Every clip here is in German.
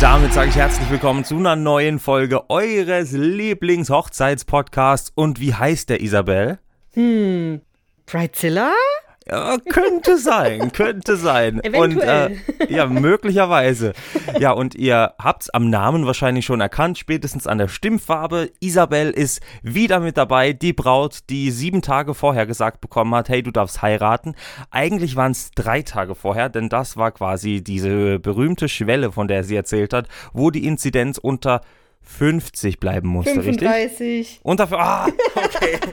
damit sage ich herzlich willkommen zu einer neuen Folge eures Lieblings-Hochzeitspodcasts. Und wie heißt der Isabel? Hm, Bridezilla? Ja, könnte sein, könnte sein. Eventuell. Und, äh, ja, möglicherweise. Ja, und ihr habt es am Namen wahrscheinlich schon erkannt, spätestens an der Stimmfarbe. Isabel ist wieder mit dabei, die Braut, die sieben Tage vorher gesagt bekommen hat, hey, du darfst heiraten. Eigentlich waren es drei Tage vorher, denn das war quasi diese berühmte Schwelle, von der sie erzählt hat, wo die Inzidenz unter 50 bleiben musste, 35. richtig? Und dafür, ah, okay.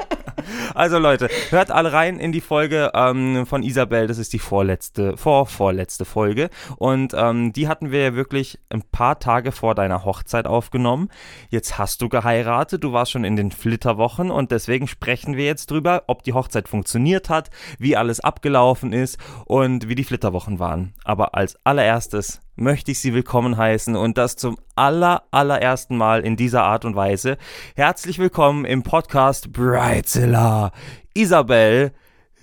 Also Leute, hört alle rein in die Folge ähm, von Isabel. Das ist die vorletzte, vorvorletzte Folge. Und ähm, die hatten wir ja wirklich ein paar Tage vor deiner Hochzeit aufgenommen. Jetzt hast du geheiratet, du warst schon in den Flitterwochen und deswegen sprechen wir jetzt drüber, ob die Hochzeit funktioniert hat, wie alles abgelaufen ist und wie die Flitterwochen waren. Aber als allererstes möchte ich Sie willkommen heißen und das zum aller, allerersten Mal in dieser Art und Weise. Herzlich willkommen im Podcast Brightzilla, Isabel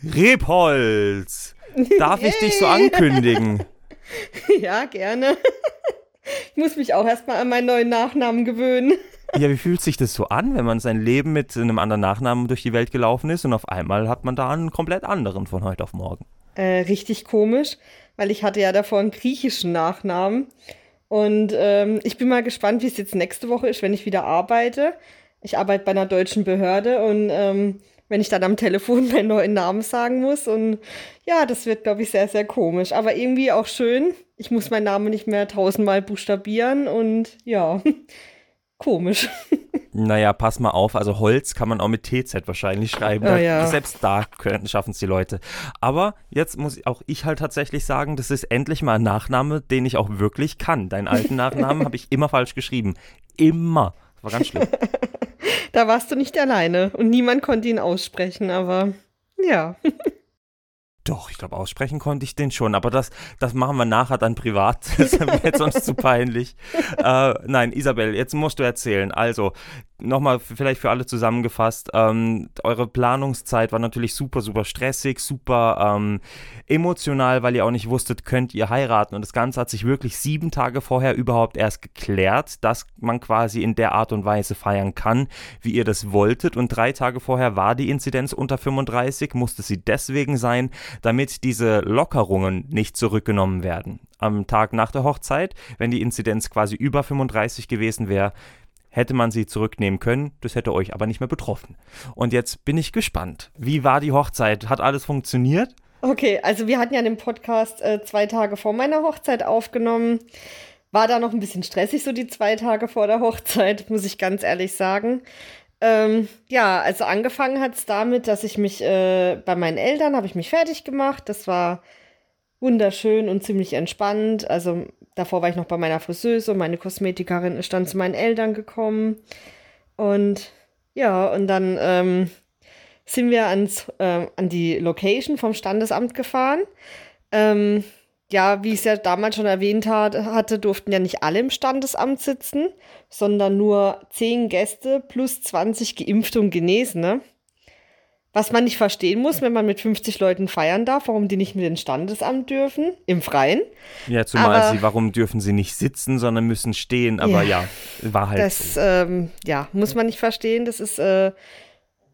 Rebholz. Darf ich dich so ankündigen? Ja, gerne. Ich muss mich auch erstmal an meinen neuen Nachnamen gewöhnen. Ja, wie fühlt sich das so an, wenn man sein Leben mit einem anderen Nachnamen durch die Welt gelaufen ist und auf einmal hat man da einen komplett anderen von heute auf morgen? Äh, richtig komisch weil ich hatte ja davor einen griechischen Nachnamen. Und ähm, ich bin mal gespannt, wie es jetzt nächste Woche ist, wenn ich wieder arbeite. Ich arbeite bei einer deutschen Behörde und ähm, wenn ich dann am Telefon meinen neuen Namen sagen muss. Und ja, das wird, glaube ich, sehr, sehr komisch. Aber irgendwie auch schön. Ich muss meinen Namen nicht mehr tausendmal buchstabieren und ja, komisch. Naja, pass mal auf, also Holz kann man auch mit TZ wahrscheinlich schreiben. Oh, ja. Selbst da schaffen es die Leute. Aber jetzt muss auch ich halt tatsächlich sagen, das ist endlich mal ein Nachname, den ich auch wirklich kann. Deinen alten Nachnamen habe ich immer falsch geschrieben. Immer. Das war ganz schlimm. da warst du nicht alleine und niemand konnte ihn aussprechen, aber ja. Doch, ich glaube, aussprechen konnte ich den schon, aber das, das machen wir nachher dann privat. Das wäre sonst zu peinlich. Äh, nein, Isabel, jetzt musst du erzählen. Also, nochmal vielleicht für alle zusammengefasst, ähm, eure Planungszeit war natürlich super, super stressig, super ähm, emotional, weil ihr auch nicht wusstet, könnt ihr heiraten. Und das Ganze hat sich wirklich sieben Tage vorher überhaupt erst geklärt, dass man quasi in der Art und Weise feiern kann, wie ihr das wolltet. Und drei Tage vorher war die Inzidenz unter 35, musste sie deswegen sein, damit diese Lockerungen nicht zurückgenommen werden. Am Tag nach der Hochzeit, wenn die Inzidenz quasi über 35 gewesen wäre, hätte man sie zurücknehmen können. Das hätte euch aber nicht mehr betroffen. Und jetzt bin ich gespannt. Wie war die Hochzeit? Hat alles funktioniert? Okay, also wir hatten ja den Podcast äh, zwei Tage vor meiner Hochzeit aufgenommen. War da noch ein bisschen stressig, so die zwei Tage vor der Hochzeit, muss ich ganz ehrlich sagen. Ähm, ja, also angefangen hat es damit, dass ich mich äh, bei meinen Eltern habe ich mich fertig gemacht. Das war wunderschön und ziemlich entspannt. Also davor war ich noch bei meiner Friseuse und meine Kosmetikerin ist dann zu meinen Eltern gekommen. Und ja, und dann ähm, sind wir ans, äh, an die Location vom Standesamt gefahren. Ähm, ja, wie ich es ja damals schon erwähnt hat, hatte, durften ja nicht alle im Standesamt sitzen, sondern nur zehn Gäste plus 20 Geimpfte und Genesene. Was man nicht verstehen muss, wenn man mit 50 Leuten feiern darf, warum die nicht mit ins Standesamt dürfen, im Freien. Ja, zumal aber, sie, warum dürfen sie nicht sitzen, sondern müssen stehen, aber ja, ja war halt das, so. Ähm, ja, muss man nicht verstehen, das ist äh,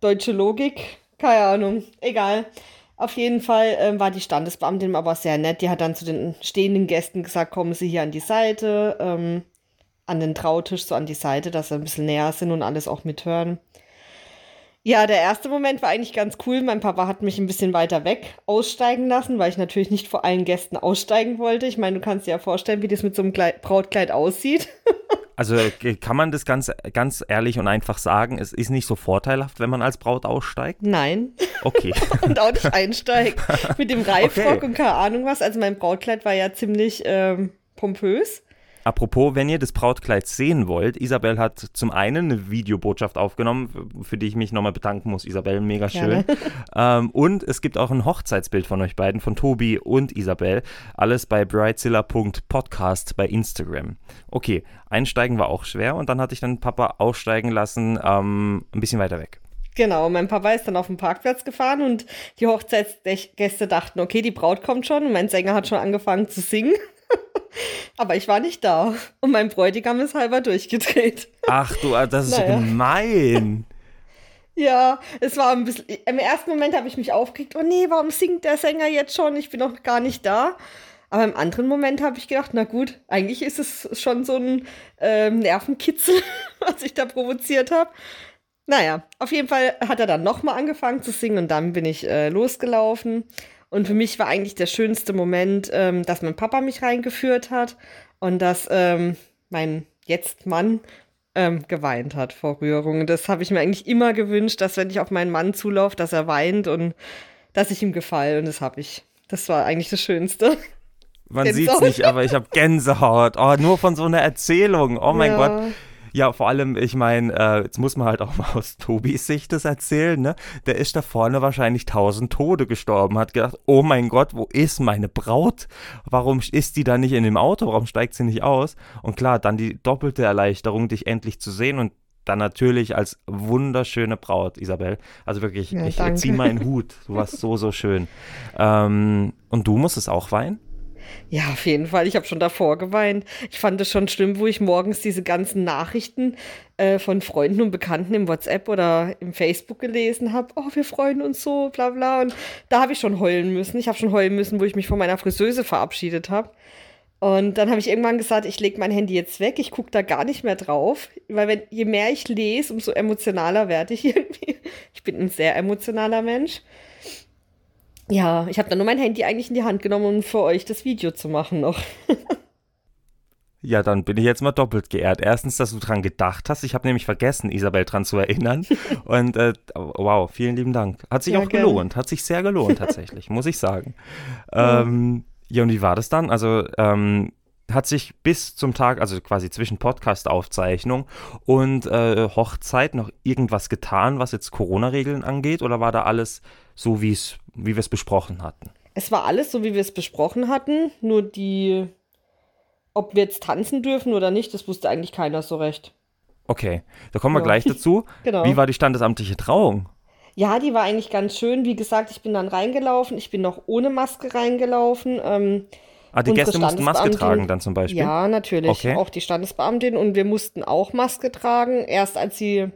deutsche Logik, keine Ahnung, egal. Auf jeden Fall ähm, war die Standesbeamtin aber sehr nett. Die hat dann zu den stehenden Gästen gesagt, kommen Sie hier an die Seite, ähm, an den Trautisch, so an die Seite, dass sie ein bisschen näher sind und alles auch mithören. Ja, der erste Moment war eigentlich ganz cool. Mein Papa hat mich ein bisschen weiter weg aussteigen lassen, weil ich natürlich nicht vor allen Gästen aussteigen wollte. Ich meine, du kannst dir ja vorstellen, wie das mit so einem Kleid, Brautkleid aussieht. Also äh, kann man das ganz, ganz ehrlich und einfach sagen, es ist nicht so vorteilhaft, wenn man als Braut aussteigt? Nein. Okay. und auch nicht einsteigt. Mit dem Reifrock okay. und keine Ahnung was. Also mein Brautkleid war ja ziemlich ähm, pompös. Apropos, wenn ihr das Brautkleid sehen wollt, Isabel hat zum einen eine Videobotschaft aufgenommen, für die ich mich nochmal bedanken muss. Isabel, mega schön. Ähm, und es gibt auch ein Hochzeitsbild von euch beiden, von Tobi und Isabel. Alles bei brightzilla.podcast bei Instagram. Okay, einsteigen war auch schwer und dann hatte ich dann Papa aussteigen lassen, ähm, ein bisschen weiter weg. Genau, mein Papa ist dann auf den Parkplatz gefahren und die Hochzeitsgäste dachten, okay, die Braut kommt schon und mein Sänger hat schon angefangen zu singen. Aber ich war nicht da. Und mein Bräutigam ist halber durchgedreht. Ach du, ah, das ist naja. so gemein. Ja, es war ein bisschen. Im ersten Moment habe ich mich aufgeregt, oh nee, warum singt der Sänger jetzt schon? Ich bin noch gar nicht da. Aber im anderen Moment habe ich gedacht, na gut, eigentlich ist es schon so ein ähm, Nervenkitzel, was ich da provoziert habe. Naja, auf jeden Fall hat er dann nochmal angefangen zu singen und dann bin ich äh, losgelaufen. Und für mich war eigentlich der schönste Moment, ähm, dass mein Papa mich reingeführt hat und dass ähm, mein jetzt Mann ähm, geweint hat vor Rührung. Das habe ich mir eigentlich immer gewünscht, dass wenn ich auf meinen Mann zulaufe, dass er weint und dass ich ihm gefalle. Und das habe ich. Das war eigentlich das Schönste. Man sieht es nicht, aber ich habe Gänsehaut. Oh, nur von so einer Erzählung. Oh mein ja. Gott. Ja, vor allem, ich meine, äh, jetzt muss man halt auch mal aus Tobis Sicht das erzählen, ne? Der ist da vorne wahrscheinlich tausend Tode gestorben, hat gedacht, oh mein Gott, wo ist meine Braut? Warum ist die da nicht in dem Auto? Warum steigt sie nicht aus? Und klar, dann die doppelte Erleichterung, dich endlich zu sehen und dann natürlich als wunderschöne Braut, Isabel. Also wirklich, ja, ich ziehe meinen Hut. Du warst so, so schön. Ähm, und du musstest auch weinen? Ja, auf jeden Fall. Ich habe schon davor geweint. Ich fand es schon schlimm, wo ich morgens diese ganzen Nachrichten äh, von Freunden und Bekannten im WhatsApp oder im Facebook gelesen habe. Oh, wir freuen uns so, bla bla. Und da habe ich schon heulen müssen. Ich habe schon heulen müssen, wo ich mich von meiner Friseuse verabschiedet habe. Und dann habe ich irgendwann gesagt, ich lege mein Handy jetzt weg, ich gucke da gar nicht mehr drauf, weil wenn, je mehr ich lese, umso emotionaler werde ich irgendwie. Ich bin ein sehr emotionaler Mensch. Ja, ich habe dann nur mein Handy eigentlich in die Hand genommen, um für euch das Video zu machen noch. Ja, dann bin ich jetzt mal doppelt geehrt. Erstens, dass du dran gedacht hast. Ich habe nämlich vergessen, Isabel dran zu erinnern. Und äh, wow, vielen lieben Dank. Hat sich ja, auch gelohnt. Hat sich sehr gelohnt tatsächlich, muss ich sagen. Ähm, ja, und wie war das dann? Also ähm, hat sich bis zum Tag, also quasi zwischen Podcast-Aufzeichnung und äh, Hochzeit noch irgendwas getan, was jetzt Corona-Regeln angeht? Oder war da alles so, wie wir es besprochen hatten? Es war alles so, wie wir es besprochen hatten. Nur die, ob wir jetzt tanzen dürfen oder nicht, das wusste eigentlich keiner so recht. Okay, da kommen wir ja. gleich dazu. genau. Wie war die standesamtliche Trauung? Ja, die war eigentlich ganz schön. Wie gesagt, ich bin dann reingelaufen. Ich bin noch ohne Maske reingelaufen. Ähm, Ah, die Gäste mussten Maske tragen dann zum Beispiel? Ja, natürlich. Okay. Auch die Standesbeamtin. Und wir mussten auch Maske tragen. Erst als sie,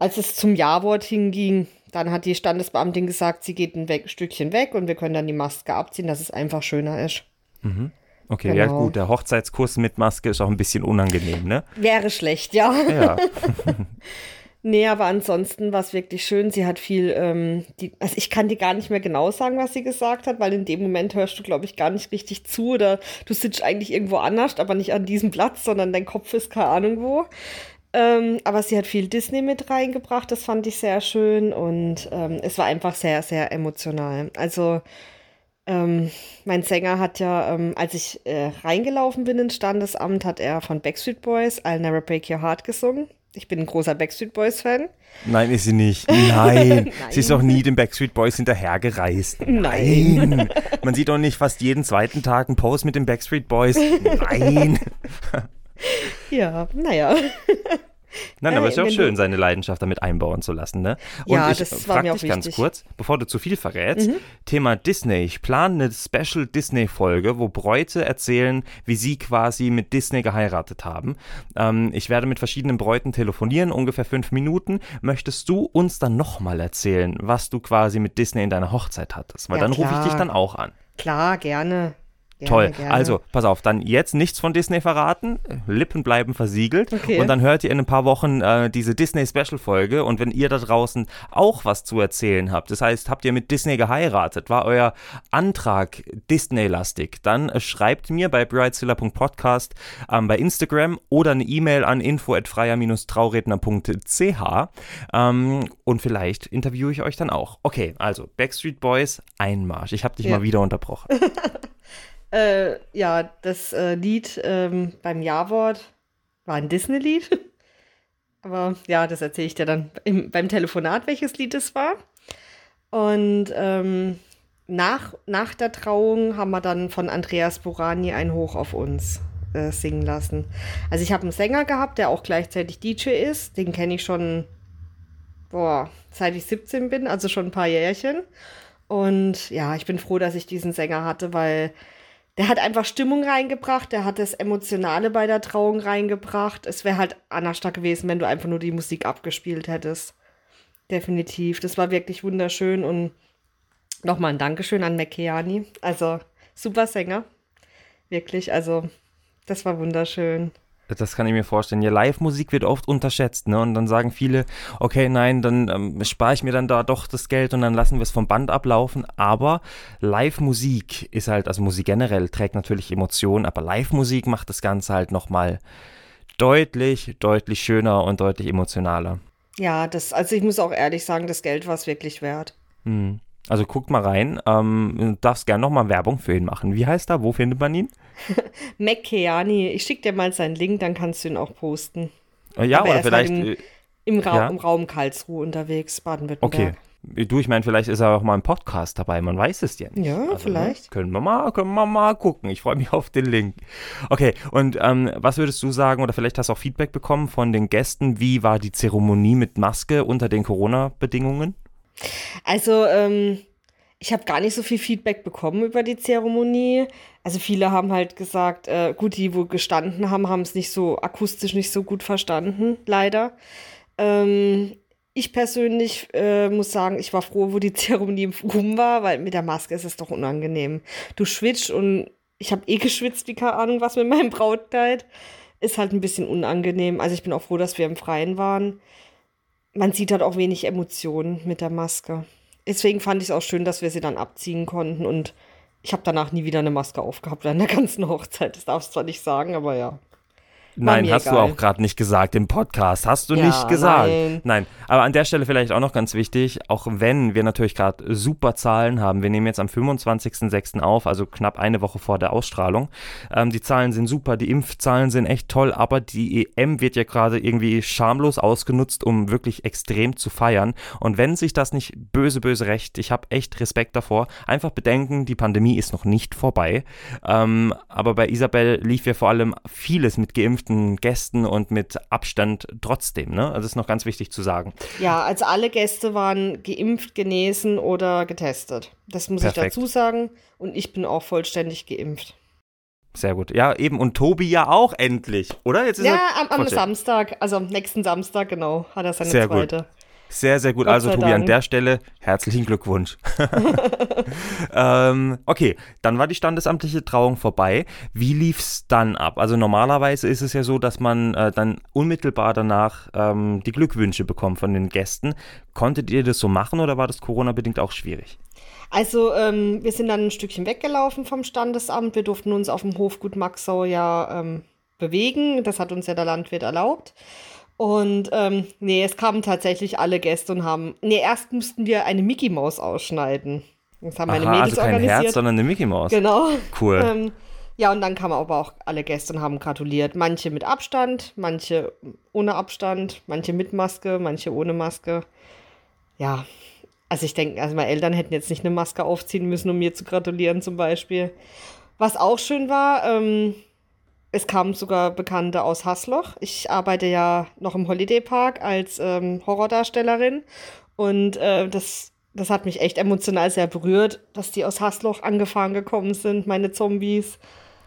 als es zum Ja-Wort hinging, dann hat die Standesbeamtin gesagt, sie geht ein weg, Stückchen weg und wir können dann die Maske abziehen, dass es einfach schöner ist. Mhm. Okay, genau. ja gut, der Hochzeitskurs mit Maske ist auch ein bisschen unangenehm, ne? Wäre schlecht, ja. Ja. Nee, aber ansonsten war es wirklich schön. Sie hat viel, ähm, die, also ich kann dir gar nicht mehr genau sagen, was sie gesagt hat, weil in dem Moment hörst du, glaube ich, gar nicht richtig zu oder du sitzt eigentlich irgendwo anders, aber nicht an diesem Platz, sondern dein Kopf ist keine Ahnung wo. Ähm, aber sie hat viel Disney mit reingebracht, das fand ich sehr schön und ähm, es war einfach sehr, sehr emotional. Also ähm, mein Sänger hat ja, ähm, als ich äh, reingelaufen bin ins Standesamt, hat er von Backstreet Boys I'll Never Break Your Heart gesungen. Ich bin ein großer Backstreet Boys Fan. Nein, ist sie nicht. Nein. Nein. Sie ist auch nie den Backstreet Boys hinterhergereist. Nein. Nein. Man sieht doch nicht fast jeden zweiten Tag einen Post mit den Backstreet Boys. Nein. ja, naja. Nein, aber es ist ja auch schön, seine Leidenschaft damit einbauen zu lassen, ne? Und ja, ich frage dich ganz kurz, bevor du zu viel verrätst, mhm. Thema Disney. Ich plane eine Special Disney-Folge, wo Bräute erzählen, wie sie quasi mit Disney geheiratet haben. Ähm, ich werde mit verschiedenen Bräuten telefonieren, ungefähr fünf Minuten. Möchtest du uns dann nochmal erzählen, was du quasi mit Disney in deiner Hochzeit hattest? Weil ja, dann rufe ich dich dann auch an. Klar, gerne. Toll. Gerne. Also, pass auf, dann jetzt nichts von Disney verraten. Lippen bleiben versiegelt. Okay. Und dann hört ihr in ein paar Wochen äh, diese Disney-Special-Folge. Und wenn ihr da draußen auch was zu erzählen habt, das heißt, habt ihr mit Disney geheiratet, war euer Antrag Disney-lastig, dann äh, schreibt mir bei bridezilla.podcast ähm, bei Instagram oder eine E-Mail an info@freier-trauredner.ch ähm, und vielleicht interviewe ich euch dann auch. Okay, also Backstreet Boys, Einmarsch. Ich habe dich ja. mal wieder unterbrochen. Äh, ja, das äh, Lied ähm, beim Ja-Wort war ein Disney-Lied. Aber ja, das erzähle ich dir dann im, beim Telefonat, welches Lied es war. Und ähm, nach, nach der Trauung haben wir dann von Andreas Burani ein Hoch auf uns äh, singen lassen. Also ich habe einen Sänger gehabt, der auch gleichzeitig DJ ist. Den kenne ich schon, boah, seit ich 17 bin, also schon ein paar Jährchen. Und ja, ich bin froh, dass ich diesen Sänger hatte, weil der hat einfach Stimmung reingebracht, der hat das Emotionale bei der Trauung reingebracht. Es wäre halt anders gewesen, wenn du einfach nur die Musik abgespielt hättest. Definitiv. Das war wirklich wunderschön und nochmal ein Dankeschön an Mekeani. Also super Sänger. Wirklich, also das war wunderschön. Das kann ich mir vorstellen. Ja, Live-Musik wird oft unterschätzt, ne? Und dann sagen viele, okay, nein, dann ähm, spare ich mir dann da doch das Geld und dann lassen wir es vom Band ablaufen. Aber Live-Musik ist halt, also Musik generell trägt natürlich Emotionen, aber Live-Musik macht das Ganze halt nochmal deutlich, deutlich schöner und deutlich emotionaler. Ja, das, also ich muss auch ehrlich sagen, das Geld war es wirklich wert. Hm. Also guckt mal rein. Ähm, du darfst gerne nochmal Werbung für ihn machen. Wie heißt er? Wo findet man ihn? Keani. Ich schicke dir mal seinen Link, dann kannst du ihn auch posten. Äh, ja, Aber oder vielleicht. Halt im, im, Ra ja? im, Raum Karlsruhe unterwegs, Baden-Württemberg. Okay. Du, ich meine, vielleicht ist er auch mal im Podcast dabei, man weiß es ja nicht. Ja, also, ne, vielleicht. Ne? Können, wir mal, können wir mal gucken. Ich freue mich auf den Link. Okay, und ähm, was würdest du sagen, oder vielleicht hast du auch Feedback bekommen von den Gästen, wie war die Zeremonie mit Maske unter den Corona-Bedingungen? Also, ähm, ich habe gar nicht so viel Feedback bekommen über die Zeremonie. Also viele haben halt gesagt, äh, gut, die, wo gestanden haben, haben es nicht so akustisch nicht so gut verstanden, leider. Ähm, ich persönlich äh, muss sagen, ich war froh, wo die Zeremonie rum war, weil mit der Maske ist es doch unangenehm. Du schwitzt und ich habe eh geschwitzt, wie keine Ahnung was mit meinem Brautkleid. Ist halt ein bisschen unangenehm. Also ich bin auch froh, dass wir im Freien waren. Man sieht halt auch wenig Emotionen mit der Maske deswegen fand ich es auch schön, dass wir sie dann abziehen konnten und ich habe danach nie wieder eine Maske aufgehabt an der ganzen Hochzeit. Das darfst du zwar nicht sagen, aber ja. Nein, hast egal. du auch gerade nicht gesagt im Podcast. Hast du ja, nicht gesagt. Nein. nein. Aber an der Stelle vielleicht auch noch ganz wichtig, auch wenn wir natürlich gerade super Zahlen haben. Wir nehmen jetzt am 25.06. auf, also knapp eine Woche vor der Ausstrahlung. Ähm, die Zahlen sind super, die Impfzahlen sind echt toll, aber die EM wird ja gerade irgendwie schamlos ausgenutzt, um wirklich extrem zu feiern. Und wenn sich das nicht böse, böse recht, ich habe echt Respekt davor, einfach bedenken, die Pandemie ist noch nicht vorbei. Ähm, aber bei Isabel lief ja vor allem vieles mit geimpft geimpften Gästen und mit Abstand trotzdem. Ne? Also das ist noch ganz wichtig zu sagen. Ja, also alle Gäste waren geimpft, genesen oder getestet. Das muss Perfekt. ich dazu sagen. Und ich bin auch vollständig geimpft. Sehr gut. Ja, eben. Und Tobi ja auch endlich, oder? Jetzt ist ja, am, am Samstag, also am nächsten Samstag, genau, hat er seine Sehr zweite. Gut. Sehr, sehr gut. Gott also, Tobi, Dank. an der Stelle herzlichen Glückwunsch. ähm, okay, dann war die standesamtliche Trauung vorbei. Wie lief es dann ab? Also, normalerweise ist es ja so, dass man äh, dann unmittelbar danach ähm, die Glückwünsche bekommt von den Gästen. Konntet ihr das so machen oder war das Corona-bedingt auch schwierig? Also, ähm, wir sind dann ein Stückchen weggelaufen vom Standesamt. Wir durften uns auf dem Hofgut Maxau ja ähm, bewegen. Das hat uns ja der Landwirt erlaubt. Und ähm, nee, es kamen tatsächlich alle Gäste und haben. Nee, erst mussten wir eine Mickey Maus ausschneiden. Das haben meine Aha, Mädels also kein organisiert. Herz, sondern eine Mickey Maus. Genau. Cool. Ähm, ja, und dann kamen aber auch alle Gäste und haben gratuliert. Manche mit Abstand, manche ohne Abstand, manche mit Maske, manche ohne Maske. Ja, also ich denke, also meine Eltern hätten jetzt nicht eine Maske aufziehen müssen, um mir zu gratulieren zum Beispiel. Was auch schön war, ähm, es kamen sogar Bekannte aus Hasloch. Ich arbeite ja noch im Holiday Park als ähm, Horrordarstellerin und äh, das, das hat mich echt emotional sehr berührt, dass die aus Hasloch angefahren gekommen sind, meine Zombies.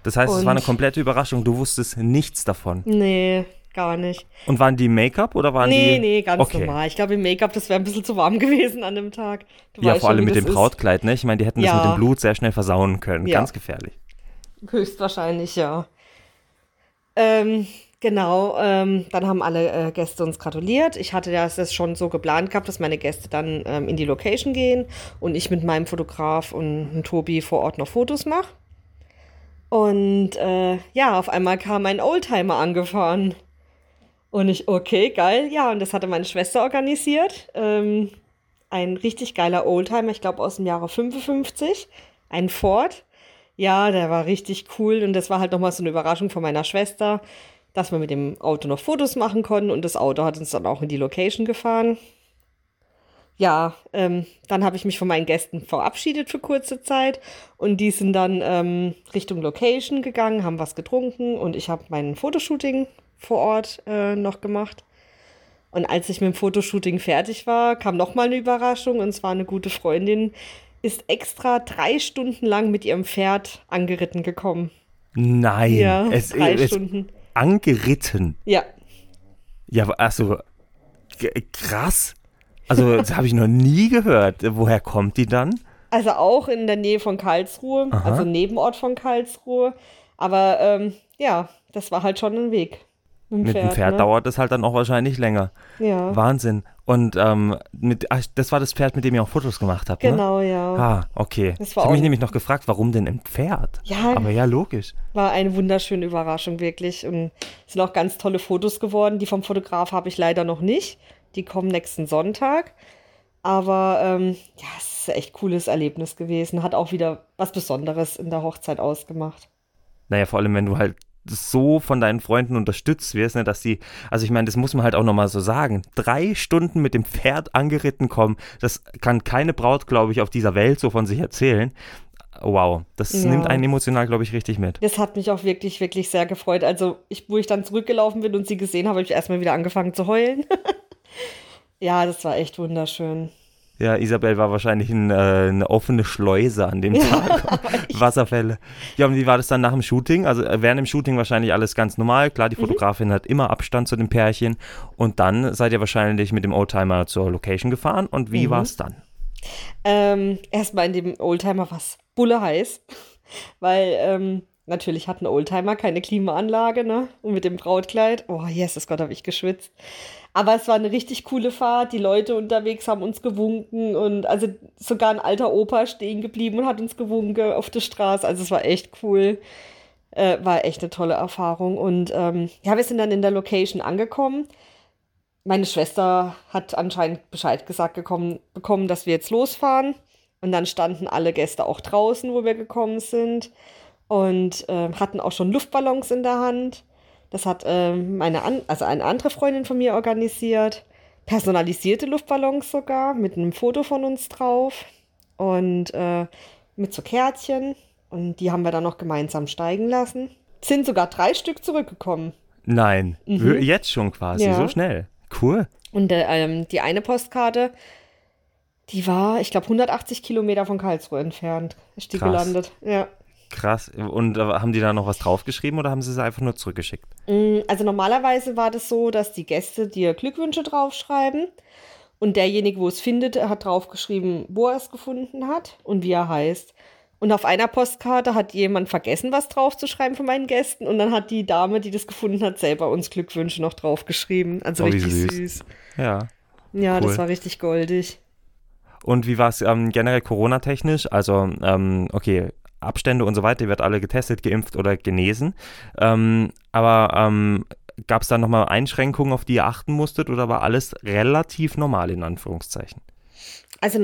Das heißt, und es war eine komplette Überraschung. Du wusstest nichts davon. Nee, gar nicht. Und waren die Make-up oder waren nee, die? Nee, nee, ganz okay. normal. Ich glaube, im Make-up, das wäre ein bisschen zu warm gewesen an dem Tag. Du ja, vor allem mit dem Brautkleid, ne? Ich meine, die hätten ja. das mit dem Blut sehr schnell versauen können. Ja. Ganz gefährlich. Höchstwahrscheinlich, ja. Ähm, genau, ähm, dann haben alle äh, Gäste uns gratuliert. Ich hatte das schon so geplant gehabt, dass meine Gäste dann ähm, in die Location gehen und ich mit meinem Fotograf und Tobi vor Ort noch Fotos mache. Und äh, ja, auf einmal kam ein Oldtimer angefahren. Und ich, okay, geil, ja, und das hatte meine Schwester organisiert. Ähm, ein richtig geiler Oldtimer, ich glaube aus dem Jahre 55, ein Ford. Ja, der war richtig cool und das war halt nochmal so eine Überraschung von meiner Schwester, dass wir mit dem Auto noch Fotos machen konnten und das Auto hat uns dann auch in die Location gefahren. Ja, ähm, dann habe ich mich von meinen Gästen verabschiedet für kurze Zeit und die sind dann ähm, Richtung Location gegangen, haben was getrunken und ich habe mein Fotoshooting vor Ort äh, noch gemacht. Und als ich mit dem Fotoshooting fertig war, kam nochmal eine Überraschung und zwar eine gute Freundin, ist extra drei Stunden lang mit ihrem Pferd angeritten gekommen. Nein, Ja, es, drei es Stunden. angeritten. Ja, Ja, also krass. Also das habe ich noch nie gehört. Woher kommt die dann? also auch in der Nähe von Karlsruhe, Aha. also Nebenort von Karlsruhe. Aber ähm, ja, das war halt schon ein Weg. Mit dem Pferd ne? dauert es halt dann auch wahrscheinlich länger. Ja, Wahnsinn. Und ähm, mit, ach, das war das Pferd, mit dem ihr auch Fotos gemacht habt, ne? genau, ja. Ah, okay. Das Ich habe mich nämlich noch gefragt, warum denn ein Pferd? Ja, Aber ja, logisch. war eine wunderschöne Überraschung, wirklich. Und es sind auch ganz tolle Fotos geworden. Die vom Fotograf habe ich leider noch nicht. Die kommen nächsten Sonntag. Aber ähm, ja, es ist ein echt cooles Erlebnis gewesen. Hat auch wieder was Besonderes in der Hochzeit ausgemacht. Naja, vor allem, wenn du halt so von deinen Freunden unterstützt wirst, ne, dass die, also ich meine, das muss man halt auch nochmal so sagen, drei Stunden mit dem Pferd angeritten kommen, das kann keine Braut, glaube ich, auf dieser Welt so von sich erzählen. Wow, das Ja. nimmt einen emotional, glaube ich, richtig mit. Das hat mich auch wirklich, wirklich sehr gefreut. Also, ich, wo ich dann zurückgelaufen bin und sie gesehen habe, habe ich erstmal wieder angefangen zu heulen. ja, das war echt wunderschön. Ja, Isabel war wahrscheinlich ein, äh, eine offene Schleuse an dem Tag. Wasserfälle. Ja, und wie war das dann nach dem Shooting? Also äh, während dem Shooting wahrscheinlich alles ganz normal. Klar, die Mhm. Fotografin hat immer Abstand zu dem Pärchen. Und dann seid ihr wahrscheinlich mit dem Oldtimer zur Location gefahren. Und wie Mhm. war es dann? Ähm, erstmal in dem Oldtimer was Bulle heiß, weil ähm, natürlich hat ein Oldtimer keine Klimaanlage, ne? Und mit dem Brautkleid, oh Jesus Gott, habe ich geschwitzt. Aber es war eine richtig coole Fahrt. Die Leute unterwegs haben uns gewunken und also sogar ein alter Opa stehen geblieben und hat uns gewunken auf der Straße. Also es war echt cool. Äh, war echt eine tolle Erfahrung. Und ähm, ja, wir sind dann in der Location angekommen meine Schwester hat anscheinend Bescheid gesagt gekommen, bekommen, dass wir jetzt losfahren. Und dann standen alle Gäste auch draußen, wo wir gekommen sind. Und ähm, hatten auch schon Luftballons in der Hand. Das hat ähm, meine an also eine andere Freundin von mir organisiert. Personalisierte Luftballons sogar, mit einem Foto von uns drauf. Und äh, mit so Kärtchen. Und die haben wir dann noch gemeinsam steigen lassen. Sind sogar drei Stück zurückgekommen. Nein, wö- jetzt schon quasi, Mhm. Ja. so schnell. Cool. Und äh, ähm, die eine Postkarte, die war, ich glaube, 180 Kilometer von Karlsruhe entfernt. Ist die Krass. gelandet. Ja. Krass. Und haben die da noch was draufgeschrieben oder haben sie es einfach nur zurückgeschickt? Mm, Also normalerweise war das so, dass die Gäste dir Glückwünsche draufschreiben. Und derjenige, wo es findet, hat draufgeschrieben, wo er es gefunden hat und wie er heißt. Und auf einer Postkarte hat jemand vergessen, was draufzuschreiben von meinen Gästen. Und dann hat die Dame, die das gefunden hat, selber uns Glückwünsche noch draufgeschrieben. Also Oh, richtig süß. süß. Ja. Ja, Cool. das war richtig goldig. Und wie war es ähm, generell Corona-technisch? Also, ähm, okay, Abstände und so weiter, ihr werdet alle getestet, geimpft oder genesen. Ähm, aber ähm, gab es da nochmal Einschränkungen, auf die ihr achten musstet oder war alles relativ normal in Anführungszeichen? Also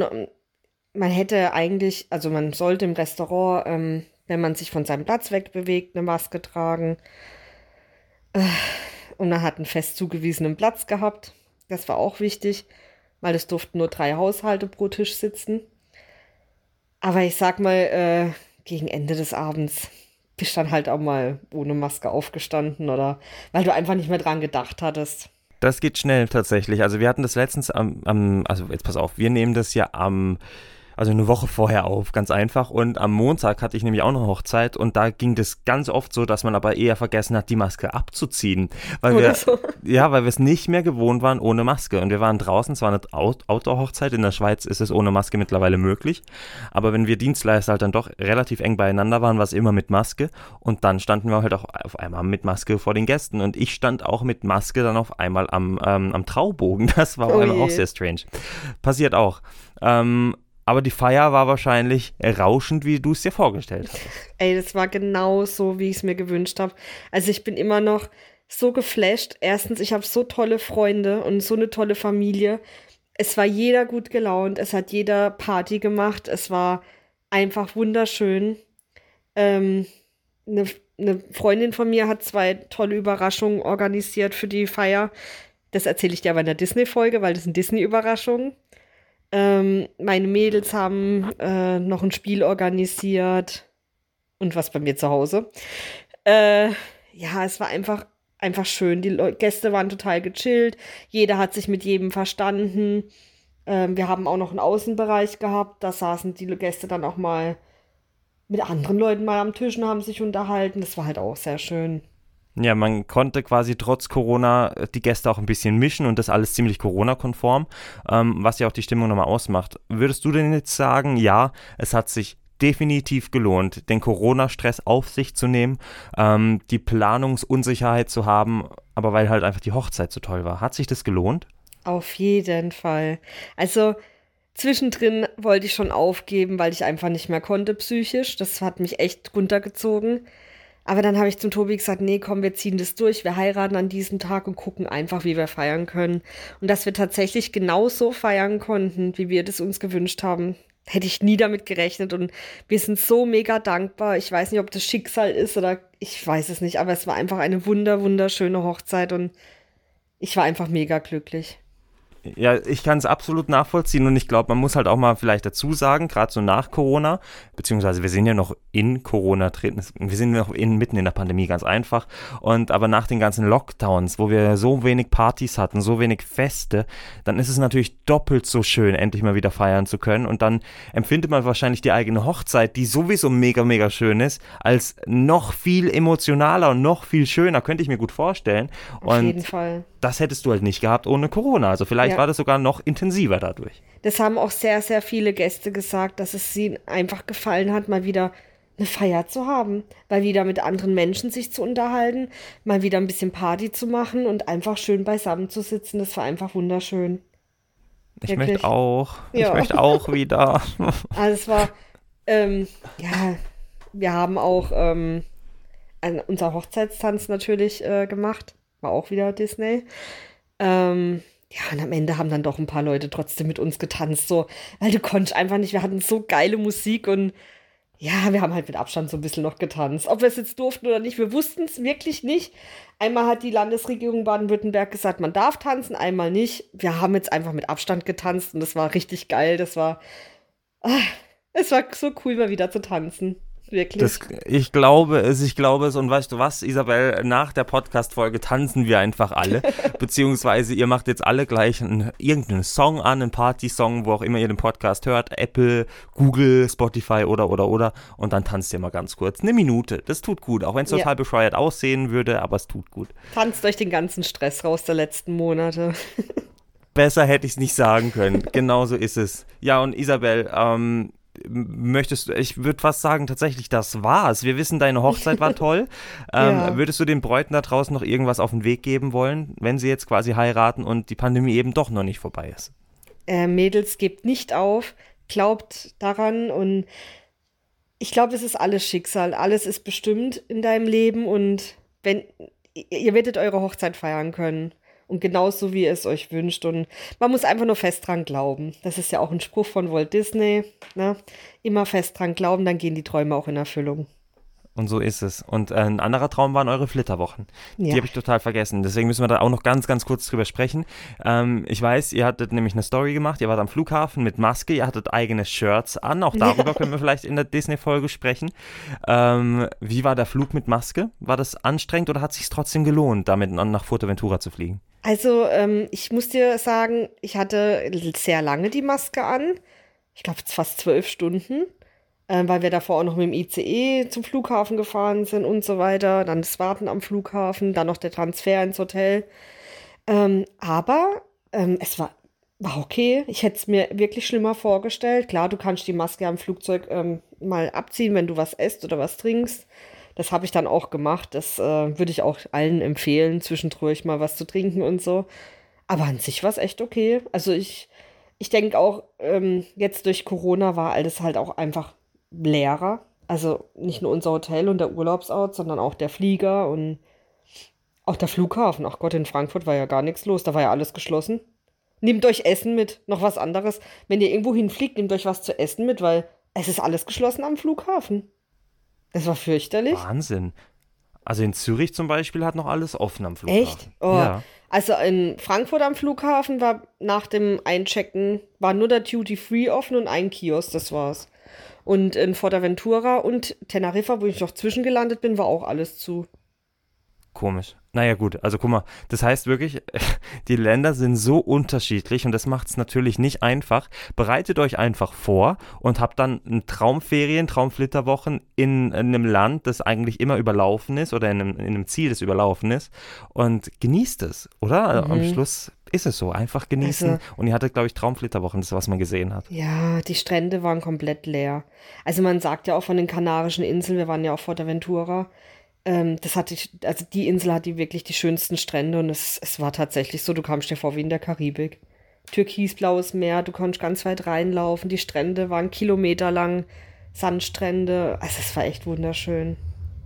man hätte eigentlich, also man sollte im Restaurant, ähm, wenn man sich von seinem Platz wegbewegt, eine Maske tragen. Äh, Und man hat einen fest zugewiesenen Platz gehabt. Das war auch wichtig, weil es durften nur drei Haushalte pro Tisch sitzen. Aber ich sag mal, äh, gegen Ende des Abends bist dann halt auch mal ohne Maske aufgestanden oder weil du einfach nicht mehr dran gedacht hattest. Das geht schnell tatsächlich. Also wir hatten das letztens am, am also jetzt pass auf, wir nehmen das ja am, also eine Woche vorher auf, ganz einfach. Und am Montag hatte ich nämlich auch eine Hochzeit und da ging das ganz oft so, dass man aber eher vergessen hat, die Maske abzuziehen. Weil Oder wir, so. ja, weil wir es nicht mehr gewohnt waren ohne Maske. Und wir waren draußen, es war eine Out Outdoor-Hochzeit. In der Schweiz ist es ohne Maske mittlerweile möglich. Aber wenn wir Dienstleister halt dann doch relativ eng beieinander waren, war es immer mit Maske. Und dann standen wir halt auch auf einmal mit Maske vor den Gästen. Und ich stand auch mit Maske dann auf einmal am, ähm, am Traubogen. Das war auf Oh einmal je. auch sehr strange. Passiert auch. Ähm, aber die Feier war wahrscheinlich rauschend, wie du es dir vorgestellt hast. Ey, das war genau so, wie ich es mir gewünscht habe. Also ich bin immer noch so geflasht. Erstens, ich habe so tolle Freunde und so eine tolle Familie. Es war jeder gut gelaunt, es hat jeder Party gemacht, es war einfach wunderschön. Ähm, eine, eine Freundin von mir hat zwei tolle Überraschungen organisiert für die Feier. Das erzähle ich dir aber in der Disney-Folge, weil das sind Disney-Überraschungen. Ähm, meine Mädels haben äh, noch ein Spiel organisiert und was bei mir zu Hause. Äh, ja, es war einfach, einfach schön. Die Leu Gäste waren total gechillt. Jeder hat sich mit jedem verstanden. Ähm, wir haben auch noch einen Außenbereich gehabt, da saßen die Gäste dann auch mal mit anderen Leuten mal am Tisch und haben sich unterhalten. Das war halt auch sehr schön. Ja, man konnte quasi trotz Corona äh, die Gäste auch ein bisschen mischen und das alles ziemlich Corona-konform, ähm, was ja auch die Stimmung nochmal ausmacht. Würdest du denn jetzt sagen, ja, es hat sich definitiv gelohnt, den Corona-Stress auf sich zu nehmen, ähm, die Planungsunsicherheit zu haben, aber weil halt einfach die Hochzeit so toll war. Hat sich das gelohnt? Auf jeden Fall. Also zwischendrin wollte ich schon aufgeben, weil ich einfach nicht mehr konnte psychisch. Das hat mich echt runtergezogen. Aber dann habe ich zum Tobi gesagt, nee, komm, wir ziehen das durch. Wir heiraten an diesem Tag und gucken einfach, wie wir feiern können. Und dass wir tatsächlich genauso feiern konnten, wie wir das uns gewünscht haben, hätte ich nie damit gerechnet. Und wir sind so mega dankbar. Ich weiß nicht, ob das Schicksal ist oder ich weiß es nicht, aber es war einfach eine wunder, wunderschöne Hochzeit und ich war einfach mega glücklich. Ja, ich kann es absolut nachvollziehen und ich glaube, man muss halt auch mal vielleicht dazu sagen, gerade so nach Corona, beziehungsweise wir sind ja noch in Corona drin, wir sind noch in, mitten in der Pandemie, ganz einfach. Und aber nach den ganzen Lockdowns, wo wir so wenig Partys hatten, so wenig Feste, dann ist es natürlich doppelt so schön, endlich mal wieder feiern zu können. Und dann empfindet man wahrscheinlich die eigene Hochzeit, die sowieso mega, mega schön ist, als noch viel emotionaler und noch viel schöner, könnte ich mir gut vorstellen. Auf und jeden Fall das hättest du halt nicht gehabt ohne Corona. Also vielleicht ja. war das sogar noch intensiver dadurch. Das haben auch sehr, sehr viele Gäste gesagt, dass es ihnen einfach gefallen hat, mal wieder eine Feier zu haben, mal wieder mit anderen Menschen sich zu unterhalten, mal wieder ein bisschen Party zu machen und einfach schön beisammen zu sitzen. Das war einfach wunderschön. Ich Wirklich. möchte auch. Ja. Ich möchte auch wieder. Also es war, ähm, ja, wir haben auch ähm, unser Hochzeitstanz natürlich äh, gemacht war auch wieder Disney. Ähm, ja, und am Ende haben dann doch ein paar Leute trotzdem mit uns getanzt, so, weil du konntest einfach nicht, wir hatten so geile Musik und ja, wir haben halt mit Abstand so ein bisschen noch getanzt. Ob wir es jetzt durften oder nicht, wir wussten es wirklich nicht. Einmal hat die Landesregierung Baden-Württemberg gesagt, man darf tanzen, einmal nicht. Wir haben jetzt einfach mit Abstand getanzt und das war richtig geil. Das war, ah, es war so cool, mal wieder zu tanzen. Wirklich? Das, ich glaube es, ich glaube es. Und weißt du was, Isabel, nach der Podcast-Folge tanzen wir einfach alle. Beziehungsweise ihr macht jetzt alle gleich einen, irgendeinen Song an, einen Party-Song, wo auch immer ihr den Podcast hört. Apple, Google, Spotify oder, oder, oder. Und dann tanzt ihr mal ganz kurz. Eine Minute. Das tut gut. Auch wenn es ja. total bescheuert aussehen würde, aber es tut gut. Tanzt euch den ganzen Stress raus der letzten Monate. Besser hätte ich es nicht sagen können. Genauso ist es. Ja, und Isabel, ähm, möchtest du, ich würde fast sagen, tatsächlich, das war's. Wir wissen, deine Hochzeit war toll. ähm, ja. Würdest du den Bräuten da draußen noch irgendwas auf den Weg geben wollen, wenn sie jetzt quasi heiraten und die Pandemie eben doch noch nicht vorbei ist? Äh, Mädels, gebt nicht auf, glaubt daran und ich glaube, es ist alles Schicksal. Alles ist bestimmt in deinem Leben und wenn ihr werdet eure Hochzeit feiern können und genauso wie ihr es euch wünscht. Und man muss einfach nur fest dran glauben. Das ist ja auch ein Spruch von Walt Disney. Ne? Immer fest dran glauben, dann gehen die Träume auch in Erfüllung. Und so ist es. Und äh, ein anderer Traum waren eure Flitterwochen. Ja. Die habe ich total vergessen. Deswegen müssen wir da auch noch ganz, ganz kurz drüber sprechen. Ähm, ich weiß, ihr hattet nämlich eine Story gemacht. Ihr wart am Flughafen mit Maske. Ihr hattet eigene Shirts an. Auch darüber ja. können wir vielleicht in der Disney-Folge sprechen. Ähm, wie war der Flug mit Maske? War das anstrengend oder hat es sich trotzdem gelohnt, damit nach Fuerteventura zu fliegen? Also, ähm, ich muss dir sagen, ich hatte sehr lange die Maske an. Ich glaube, fast zwölf Stunden, äh, weil wir davor auch noch mit dem ICE zum Flughafen gefahren sind und so weiter. Dann das Warten am Flughafen, dann noch der Transfer ins Hotel. Ähm, aber ähm, es war, war okay. Ich hätte es mir wirklich schlimmer vorgestellt. Klar, du kannst die Maske am Flugzeug ähm, mal abziehen, wenn du was isst oder was trinkst. Das habe ich dann auch gemacht. Das äh, würde ich auch allen empfehlen, zwischendurch mal was zu trinken und so. Aber an sich war es echt okay. Also ich, ich denke auch, ähm, jetzt durch Corona war alles halt auch einfach leerer. Also nicht nur unser Hotel und der Urlaubsort, sondern auch der Flieger und auch der Flughafen. Ach Gott, in Frankfurt war ja gar nichts los. Da war ja alles geschlossen. Nehmt euch Essen mit, noch was anderes. Wenn ihr irgendwo hinfliegt, nehmt euch was zu essen mit, weil es ist alles geschlossen am Flughafen. Das war fürchterlich. Wahnsinn. Also in Zürich zum Beispiel hat noch alles offen am Flughafen. Echt? Oh. Ja. Also in Frankfurt am Flughafen war nach dem Einchecken war nur der Duty Free offen und ein Kiosk, das war's. Und in Fortaventura und Teneriffa, wo ich noch zwischengelandet bin, war auch alles zu. Komisch. Naja, gut, also guck mal, das heißt wirklich, die Länder sind so unterschiedlich und das macht es natürlich nicht einfach. Bereitet euch einfach vor und habt dann ein Traumferien, Traumflitterwochen in, in einem Land, das eigentlich immer überlaufen ist oder in einem, in einem Ziel, das überlaufen ist und genießt es, oder? Mhm. Am Schluss ist es so, einfach genießen. Also, und ihr hattet, glaube ich, Traumflitterwochen, das ist, was man gesehen hat. Ja, die Strände waren komplett leer. Also man sagt ja auch von den Kanarischen Inseln, wir waren ja auf Fuerteventura, ähm, das hatte ich, also die Insel hat die wirklich die schönsten Strände und es, es war tatsächlich so, du kamst dir vor wie in der Karibik. Türkisblaues Meer, du konntest ganz weit reinlaufen, die Strände waren kilometerlang, Sandstrände, also es war echt wunderschön.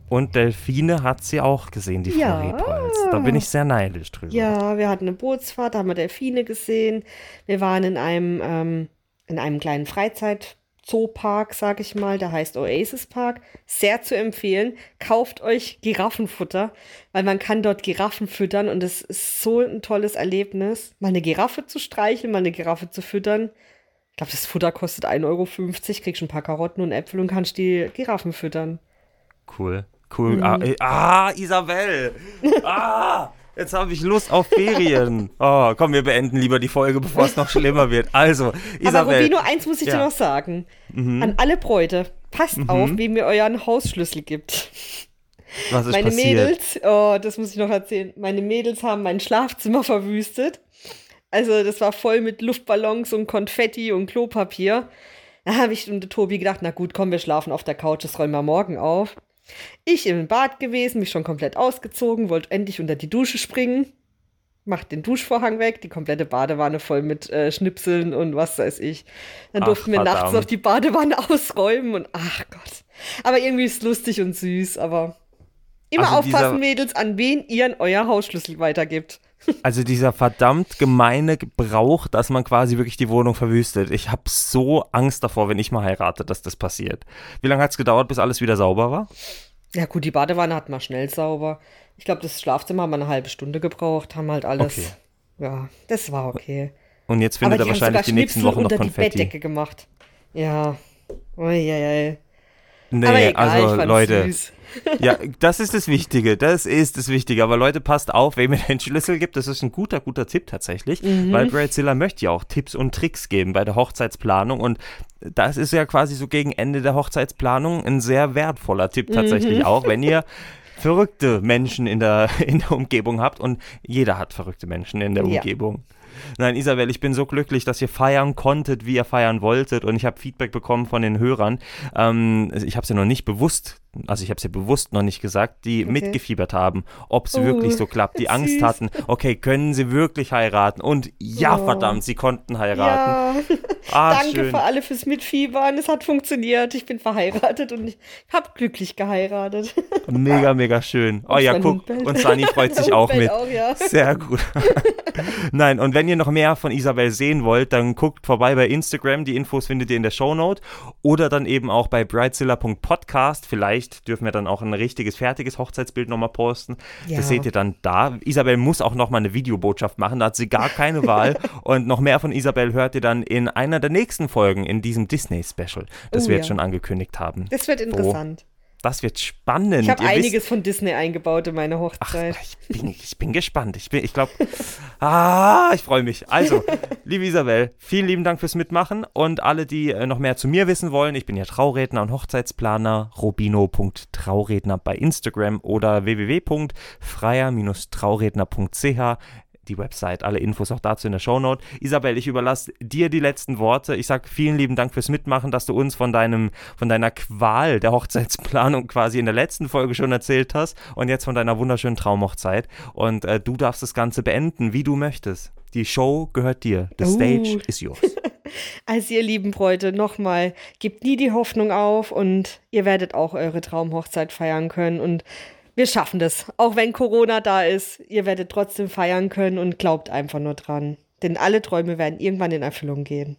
Und Delfine hat sie auch gesehen, die ja. Frau Rebholz. Da bin ich sehr neidisch drüber. Ja, wir hatten eine Bootsfahrt, da haben wir Delfine gesehen. Wir waren in einem, ähm, in einem kleinen Freizeit, Zoopark, sag ich mal, der heißt Oasis Park. Sehr zu empfehlen. Kauft euch Giraffenfutter, weil man kann dort Giraffen füttern und es ist so ein tolles Erlebnis, mal eine Giraffe zu streicheln, mal eine Giraffe zu füttern. Ich glaube, das Futter kostet 1,50 Euro, kriegst ein paar Karotten und Äpfel und kannst die Giraffen füttern. Cool, cool. Mhm. Ah, ah, Isabel! Ah! Jetzt habe ich Lust auf Ferien. Oh, komm, wir beenden lieber die Folge, bevor es noch schlimmer wird. Also, Isabel. Aber Rubino, eins muss ich ja. dir noch sagen. Mhm. An alle Bräute, passt mhm. auf, wem ihr euren Hausschlüssel gibt. Was ist Meine passiert? Mädels, oh, das muss ich noch erzählen. Meine Mädels haben mein Schlafzimmer verwüstet. Also, das war voll mit Luftballons und Konfetti und Klopapier. Da habe ich und Tobi gedacht, na gut, komm, wir schlafen auf der Couch, das räumen wir morgen auf. Ich im Bad gewesen, mich schon komplett ausgezogen, wollte endlich unter die Dusche springen, macht den Duschvorhang weg, die komplette Badewanne voll mit äh, Schnipseln und was weiß ich. Dann ach, durften wir verdammt. nachts noch die Badewanne ausräumen und ach Gott. Aber irgendwie ist es lustig und süß, aber immer also aufpassen, Mädels, an wen ihr euer Hausschlüssel weitergibt. Also dieser verdammt gemeine Brauch, dass man quasi wirklich die Wohnung verwüstet. Ich habe so Angst davor, wenn ich mal heirate, dass das passiert. Wie lange hat es gedauert, bis alles wieder sauber war? Ja gut, die Badewanne hat man schnell sauber. Ich glaube, das Schlafzimmer haben wir eine halbe Stunde gebraucht, haben halt alles. Okay. Ja, das war okay. Und jetzt findet er wahrscheinlich die nächsten Wochen noch Konfetti. Die Bettdecke gemacht. Ja. Uiuiui. Nee, egal, also Leute. Süß. Ja, das ist das Wichtige. Das ist das Wichtige. Aber Leute, passt auf, wem ihr den Schlüssel gibt. Das ist ein guter, guter Tipp tatsächlich. Mhm. Weil Bradzilla möchte ja auch Tipps und Tricks geben bei der Hochzeitsplanung. Und das ist ja quasi so gegen Ende der Hochzeitsplanung ein sehr wertvoller Tipp tatsächlich mhm. auch, wenn ihr verrückte Menschen in der, in der Umgebung habt. Und jeder hat verrückte Menschen in der ja. Umgebung. Nein, Isabel, ich bin so glücklich, dass ihr feiern konntet, wie ihr feiern wolltet. Und ich habe Feedback bekommen von den Hörern. Ähm, ich habe es ja noch nicht bewusst also ich habe es ja bewusst noch nicht gesagt, die okay. mitgefiebert haben, ob es oh, wirklich so klappt, die Angst hatten, okay, können sie wirklich heiraten? Und ja, oh. verdammt, sie konnten heiraten. Ja. Ah, Danke schön. für alle fürs Mitfiebern, es hat funktioniert, ich bin verheiratet und ich habe glücklich geheiratet. Mega, mega schön. Oh und ja, guck, und Sani freut sich auch mit. Auch, ja. Sehr gut. Nein, und wenn ihr noch mehr von Isabel sehen wollt, dann guckt vorbei bei Instagram, die Infos findet ihr in der Shownote oder dann eben auch bei bridezilla.podcast, vielleicht vielleicht dürfen wir dann auch ein richtiges, fertiges Hochzeitsbild nochmal posten. Ja. Das seht ihr dann da. Isabel muss auch nochmal eine Videobotschaft machen, da hat sie gar keine Wahl. Und noch mehr von Isabel hört ihr dann in einer der nächsten Folgen in diesem Disney-Special, das oh, wir ja. jetzt schon angekündigt haben. Das wird interessant. Das wird spannend. Ich habe einiges wisst, von Disney eingebaut in meine Hochzeit. Ach, ich, bin, ich bin gespannt. Ich, ich glaube, ah, ich freue mich. Also, liebe Isabel, vielen lieben Dank fürs Mitmachen und alle, die äh, noch mehr zu mir wissen wollen, ich bin ja Trauredner und Hochzeitsplaner, robino.trauredner bei Instagram oder www.freier-trauredner.ch die Website, alle Infos auch dazu in der Shownote. Isabel, ich überlasse dir die letzten Worte. Ich sage vielen lieben Dank fürs Mitmachen, dass du uns von deinem, von deiner Qual der Hochzeitsplanung quasi in der letzten Folge schon erzählt hast und jetzt von deiner wunderschönen Traumhochzeit. Und äh, du darfst das Ganze beenden, wie du möchtest. Die Show gehört dir. The stage uh. is yours. Also ihr lieben Bräute, nochmal, gebt nie die Hoffnung auf und ihr werdet auch eure Traumhochzeit feiern können und wir schaffen das. Auch wenn Corona da ist, ihr werdet trotzdem feiern können und glaubt einfach nur dran. Denn alle Träume werden irgendwann in Erfüllung gehen.